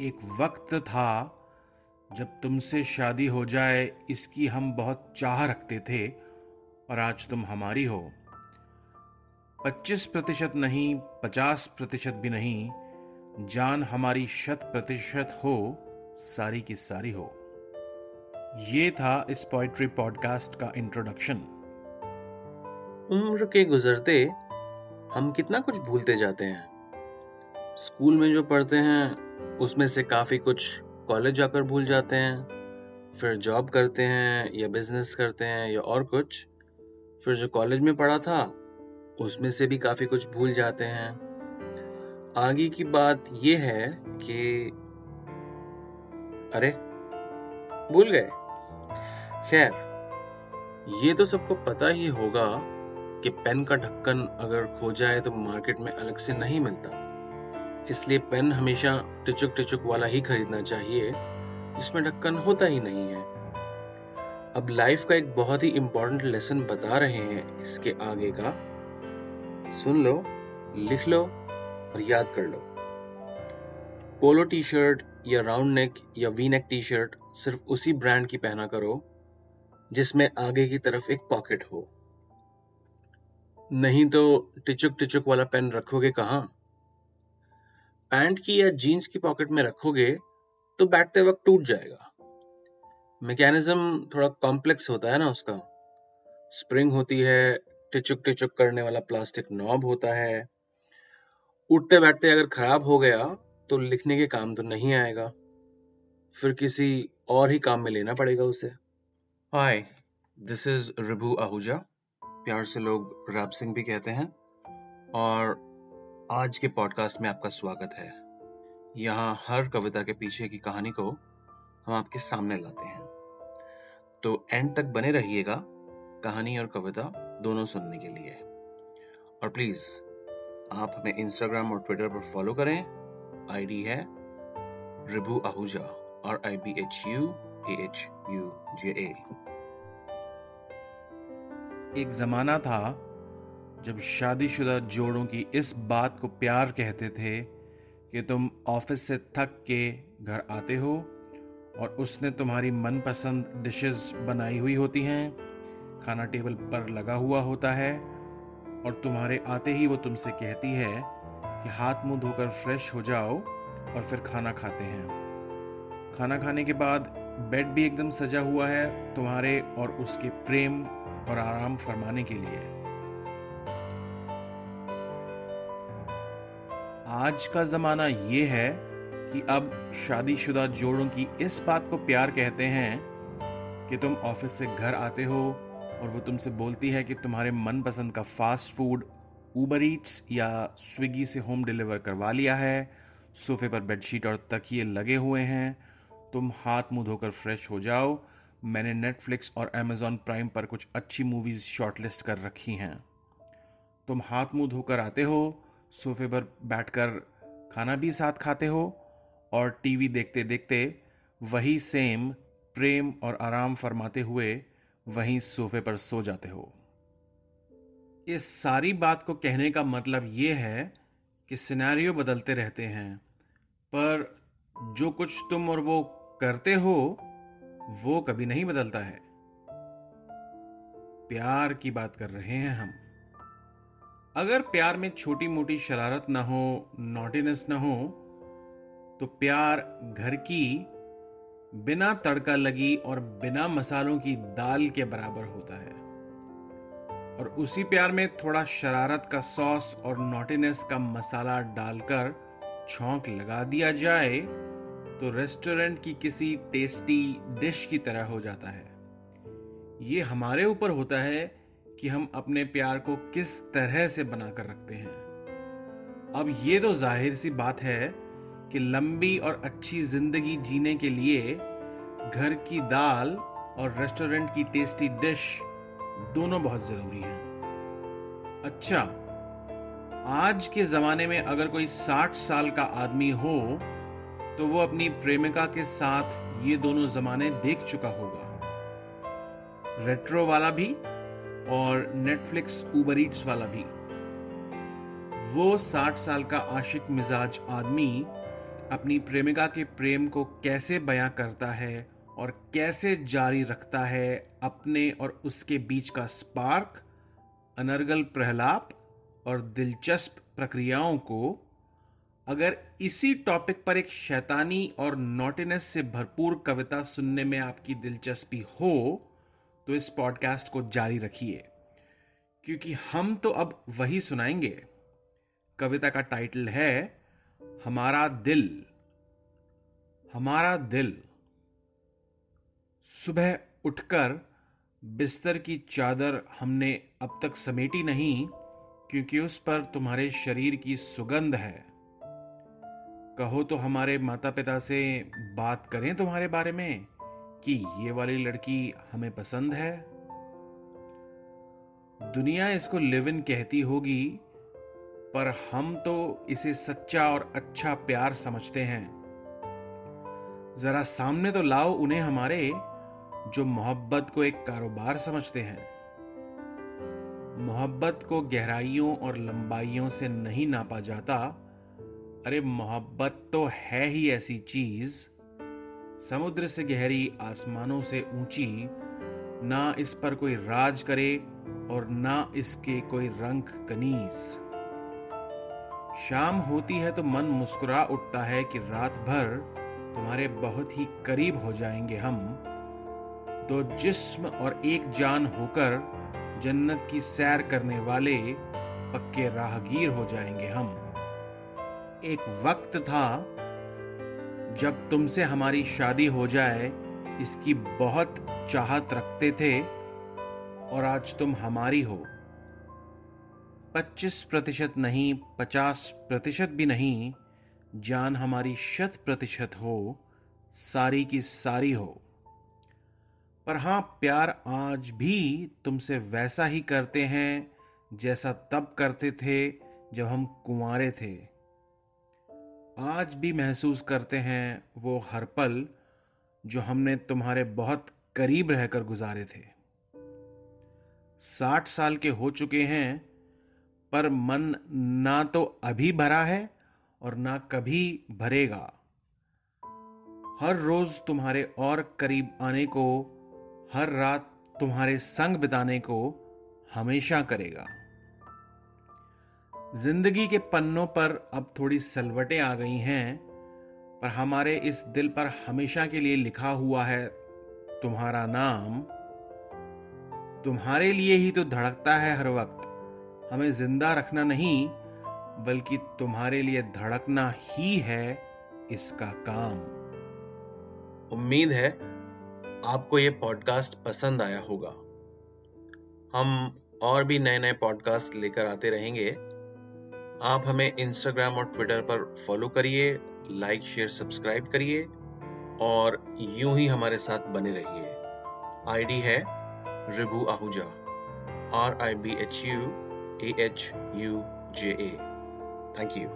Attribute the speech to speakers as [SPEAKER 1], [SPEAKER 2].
[SPEAKER 1] एक वक्त था जब तुमसे शादी हो जाए, इसकी हम बहुत चाह रखते थे और आज तुम हमारी हो। पच्चीस प्रतिशत नहीं, पचास प्रतिशत भी नहीं, जान हमारी शत प्रतिशत हो, सारी की सारी हो। ये था इस पोइट्री पॉडकास्ट का इंट्रोडक्शन
[SPEAKER 2] उम्र के गुजरते हम कितना कुछ भूलते जाते हैं। स्कूल में जो पढ़ते हैं, उसमें से काफ़ी कुछ कॉलेज जाकर भूल जाते हैं, फिर जॉब करते हैं, या बिज़नेस करते हैं, या और कुछ। फिर जो कॉलेज में पढ़ा था, उसमें से भी काफ़ी कुछ भूल जाते हैं। आगे की बात यह है कि, अरे, भूल गए। खैर, ये तो सबको पता ही होगा कि पेन का ढक्कन अगर खो जाए तो मार्केट में अलग से नहीं मिलता। इसलिए पेन हमेशा टिचुक टिचुक वाला ही खरीदना चाहिए, जिसमें ढक्कन होता ही नहीं है। अब लाइफ का एक बहुत ही इंपॉर्टेंट लेसन बता रहे हैं इसके आगे का। सुन लो, लिख लो और याद कर लो। पोलो टी शर्ट या राउंड नेक या वी नेक टी शर्ट सिर्फ़ उसी ब्रांड की पहना करो, जिसमें आगे की तरफ़ एक पॉकेट हो। नहीं तो टिचुक टिचुक वाला पेन रखोगे कहाँ? पैंट की या जीन्स की पॉकेट में रखोगे तो बैठते वक्त टूट जाएगा। मैकेनिज्म थोड़ा कॉम्प्लेक्स होता है ना उसका। स्प्रिंग होती है, टिचुक टिचुक करने वाला प्लास्टिक नॉब होता है। उठते बैठते अगर खराब हो गया तो लिखने के काम तो नहीं आएगा। फिर किसी और ही काम में लेना पड़ेगा उसे। Hi this is Ribhu Ahuja प्यार से लोग राब सिंह भी कहते हैं। और आज के पॉडकास्ट में आपका स्वागत है। यहाँ हर कविता के पीछे की कहानी को हम आपके सामने लाते हैं। तो एंड तक बने रहिएगा कहानी और कविता दोनों सुनने के लिए। और प्लीज़ आप हमें इंस्टाग्राम और ट्विटर पर फॉलो करें। आईडी है रिभु आहूजा और I B H U H U J A
[SPEAKER 1] एक जमाना था जब शादीशुदा जोड़ों की इस बात को प्यार कहते थे कि तुम ऑफ़िस से थक के घर आते हो और उसने तुम्हारी मनपसंद डिशेस बनाई हुई होती हैं, खाना टेबल पर लगा हुआ होता है और तुम्हारे आते ही वो तुमसे कहती है कि हाथ मुँह धोकर फ्रेश हो जाओ और फिर खाना खाते हैं। खाना खाने के बाद बेड भी एकदम सजा हुआ है तुम्हारे और उसके प्रेम और आराम फरमाने के लिए। आज का ज़माना ये है कि अब शादीशुदा जोड़ों की इस बात को प्यार कहते हैं कि तुम ऑफ़िस से घर आते हो और वो तुमसे बोलती है कि तुम्हारे मनपसंद का फास्ट फ़ूड ऊबर ईट्स या स्विगी से होम डिलीवर करवा लिया है, सोफे पर बेडशीट और तकिए लगे हुए हैं, तुम हाथ मुँह धोकर फ्रेश हो जाओ। मैंने नेटफ्लिक्स और अमेजॉन प्राइम पर कुछ अच्छी मूवीज़ शॉर्टलिस्ट कर रखी हैं। तुम हाथ मुँह धोकर आते हो सोफे पर बैठकर खाना भी साथ खाते हो और टीवी देखते देखते वही सेम प्रेम और आराम फरमाते हुए वहीं सोफे पर सो जाते हो। इस सारी बात को कहने का मतलब ये है कि सिनेरियो बदलते रहते हैं, पर जो कुछ तुम और वो करते हो, वो कभी नहीं बदलता है। प्यार की बात कर रहे हैं हम। अगर प्यार में छोटी मोटी शरारत ना हो नॉटीनेस ना हो तो प्यार घर की बिना तड़का लगी और बिना मसालों की दाल के बराबर होता है। और उसी प्यार में थोड़ा शरारत का सॉस और नॉटीनेस का मसाला डालकर छौंक लगा दिया जाए तो रेस्टोरेंट की किसी टेस्टी डिश की तरह हो जाता है। ये हमारे ऊपर होता है कि हम अपने प्यार को किस तरह से बनाकर रखते हैं। अब ये तो ज़ाहिर सी बात है कि लंबी और अच्छी ज़िंदगी जीने के लिए घर की दाल और रेस्टोरेंट की टेस्टी डिश दोनों बहुत ज़रूरी है। अच्छा आज के जमाने में अगर कोई साठ साल का आदमी हो तो वो अपनी प्रेमिका के साथ ये दोनों जमाने देख चुका होगा। रेट्रो वाला भी और नेटफ्लिक्स उबर ईट्स वाला भी। वो साठ साल का आशिक मिजाज आदमी अपनी प्रेमिका के प्रेम को कैसे बयां करता है और कैसे जारी रखता है अपने और उसके बीच का स्पार्क अनर्गल प्रहलाप और दिलचस्प प्रक्रियाओं को अगर इसी टॉपिक पर एक शैतानी और नोटिनेस से भरपूर कविता सुनने में आपकी दिलचस्पी हो तो इस पॉडकास्ट को जारी रखिए। क्योंकि हम तो अब वही सुनाएँगे। कविता का टाइटल है, हमारा दिल। हमारा दिल। सुबह उठकर बिस्तर की चादर हमने अब तक समेटी नहीं, क्योंकि उस पर तुम्हारे शरीर की सुगंध है। कहो तो हमारे माता पिता से बात करें तुम्हारे बारे में। कि ये वाली लड़की हमें पसंद है? दुनिया इसको लिव इन कहती होगी, पर हम तो इसे सच्चा और अच्छा प्यार समझते हैं। जरा सामने तो लाओ उन्हें हमारे, जो मोहब्बत को एक कारोबार समझते हैं। मोहब्बत को गहराइयों और लंबाइयों से नहीं नापा जाता। अरे मोहब्बत तो है ही ऐसी चीज़ समुद्र से गहरी आसमानों से ऊँची, ना इस पर कोई राज करे और ना इसके कोई रंग कनीज शाम होती है तो मन मुस्कुरा उठता है कि रात भर तुम्हारे बहुत ही करीब हो जाएँगे हम। दो जिस्म और एक जान होकर जन्नत की सैर करने वाले पक्के राहगीर हो जाएँगे हम। एक वक्त था जब तुमसे हमारी शादी हो जाए, इसकी बहुत चाहत रखते थे, और आज तुम हमारी हो। पच्चीस प्रतिशत नहीं, पचास प्रतिशत भी नहीं, जान हमारी शत प्रतिशत हो, सारी की सारी हो। पर हाँ, प्यार आज भी तुमसे वैसा ही करते हैं, जैसा तब करते थे, जब हम कुंवारे थे। आज भी महसूस करते हैं वो हर पल जो हमने तुम्हारे बहुत करीब रहकर गुजारे थे। साठ साल के हो चुके हैं, पर मन ना तो अभी भरा है और ना कभी भरेगा। हर रोज तुम्हारे और करीब आने को, हर रात तुम्हारे संग बिताने को हमेशा करेगा। ज़िंदगी के पन्नों पर अब थोड़ी सलवटें आ गई हैं, पर हमारे इस दिल पर हमेशा के लिए लिखा हुआ है, तुम्हारा नाम। तुम्हारे लिए ही तो धड़कता है हर वक्त। हमें ज़िंदा रखना नहीं, बल्कि तुम्हारे लिए धड़कना ही है इसका काम।
[SPEAKER 2] उम्मीद है आपको ये पॉडकास्ट पसंद आया होगा। हम और भी नए नए पॉडकास्ट लेकर आते रहेंगे। आप हमें इंस्टाग्राम और ट्विटर पर फॉलो करिए लाइक शेयर सब्सक्राइब करिए और यूँ ही हमारे साथ बने रहिए। आईडी है Ribhu Ahuja. R I B H U A H U J A thank you